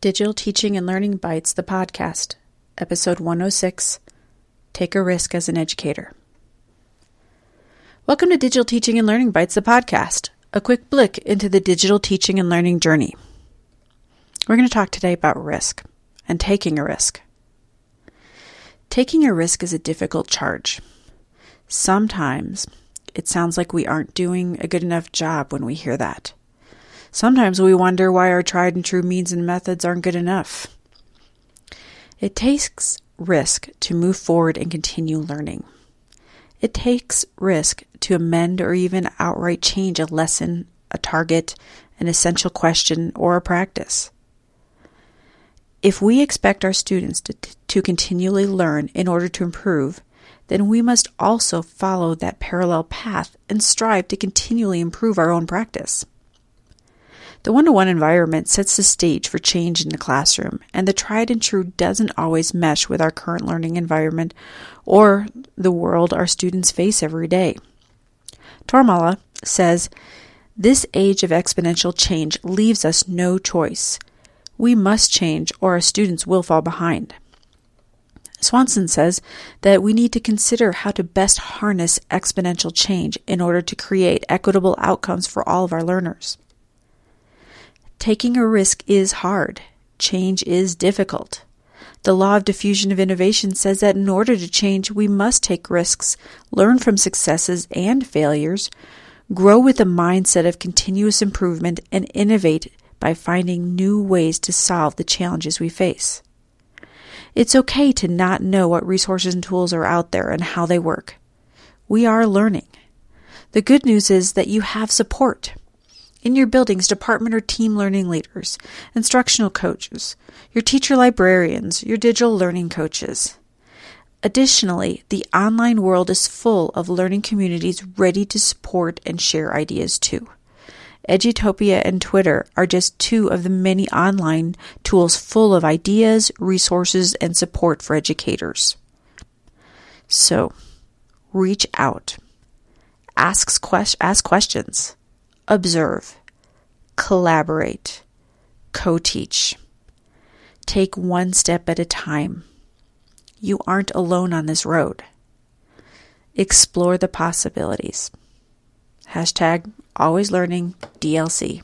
Digital Teaching and Learning Bites, the podcast, episode 106 Take a Risk as an Educator. Welcome to Digital Teaching and Learning Bites, the podcast, a quick blick into the digital teaching and learning journey. We're going to talk today about risk and taking a risk. Taking a risk is a difficult charge. Sometimes it sounds like we aren't doing a good enough job when we hear that. Sometimes we wonder why our tried and true means and methods aren't good enough. It takes risk to move forward and continue learning. It takes risk to amend or even outright change a lesson, a target, an essential question, or a practice. If we expect our students to, to continually learn in order to improve, then we must also follow that parallel path and strive to continually improve our own practice. The one to one environment sets the stage for change in the classroom, and the tried and true doesn't always mesh with our current learning environment or the world our students face every day. Tormala says, This age of exponential change leaves us no choice. We must change, or our students will fall behind. Swanson says that we need to consider how to best harness exponential change in order to create equitable outcomes for all of our learners. Taking a risk is hard. Change is difficult. The law of diffusion of innovation says that in order to change, we must take risks, learn from successes and failures, grow with a mindset of continuous improvement, and innovate by finding new ways to solve the challenges we face. It's okay to not know what resources and tools are out there and how they work. We are learning. The good news is that you have support in your building's department or team learning leaders, instructional coaches, your teacher librarians, your digital learning coaches. Additionally, the online world is full of learning communities ready to support and share ideas too. Edutopia and Twitter are just two of the many online tools full of ideas, resources, and support for educators. So, reach out. Ask, ask questions observe, collaborate, co teach. Take one step at a time. You aren't alone on this road. Explore the possibilities. Hashtag always learning DLC.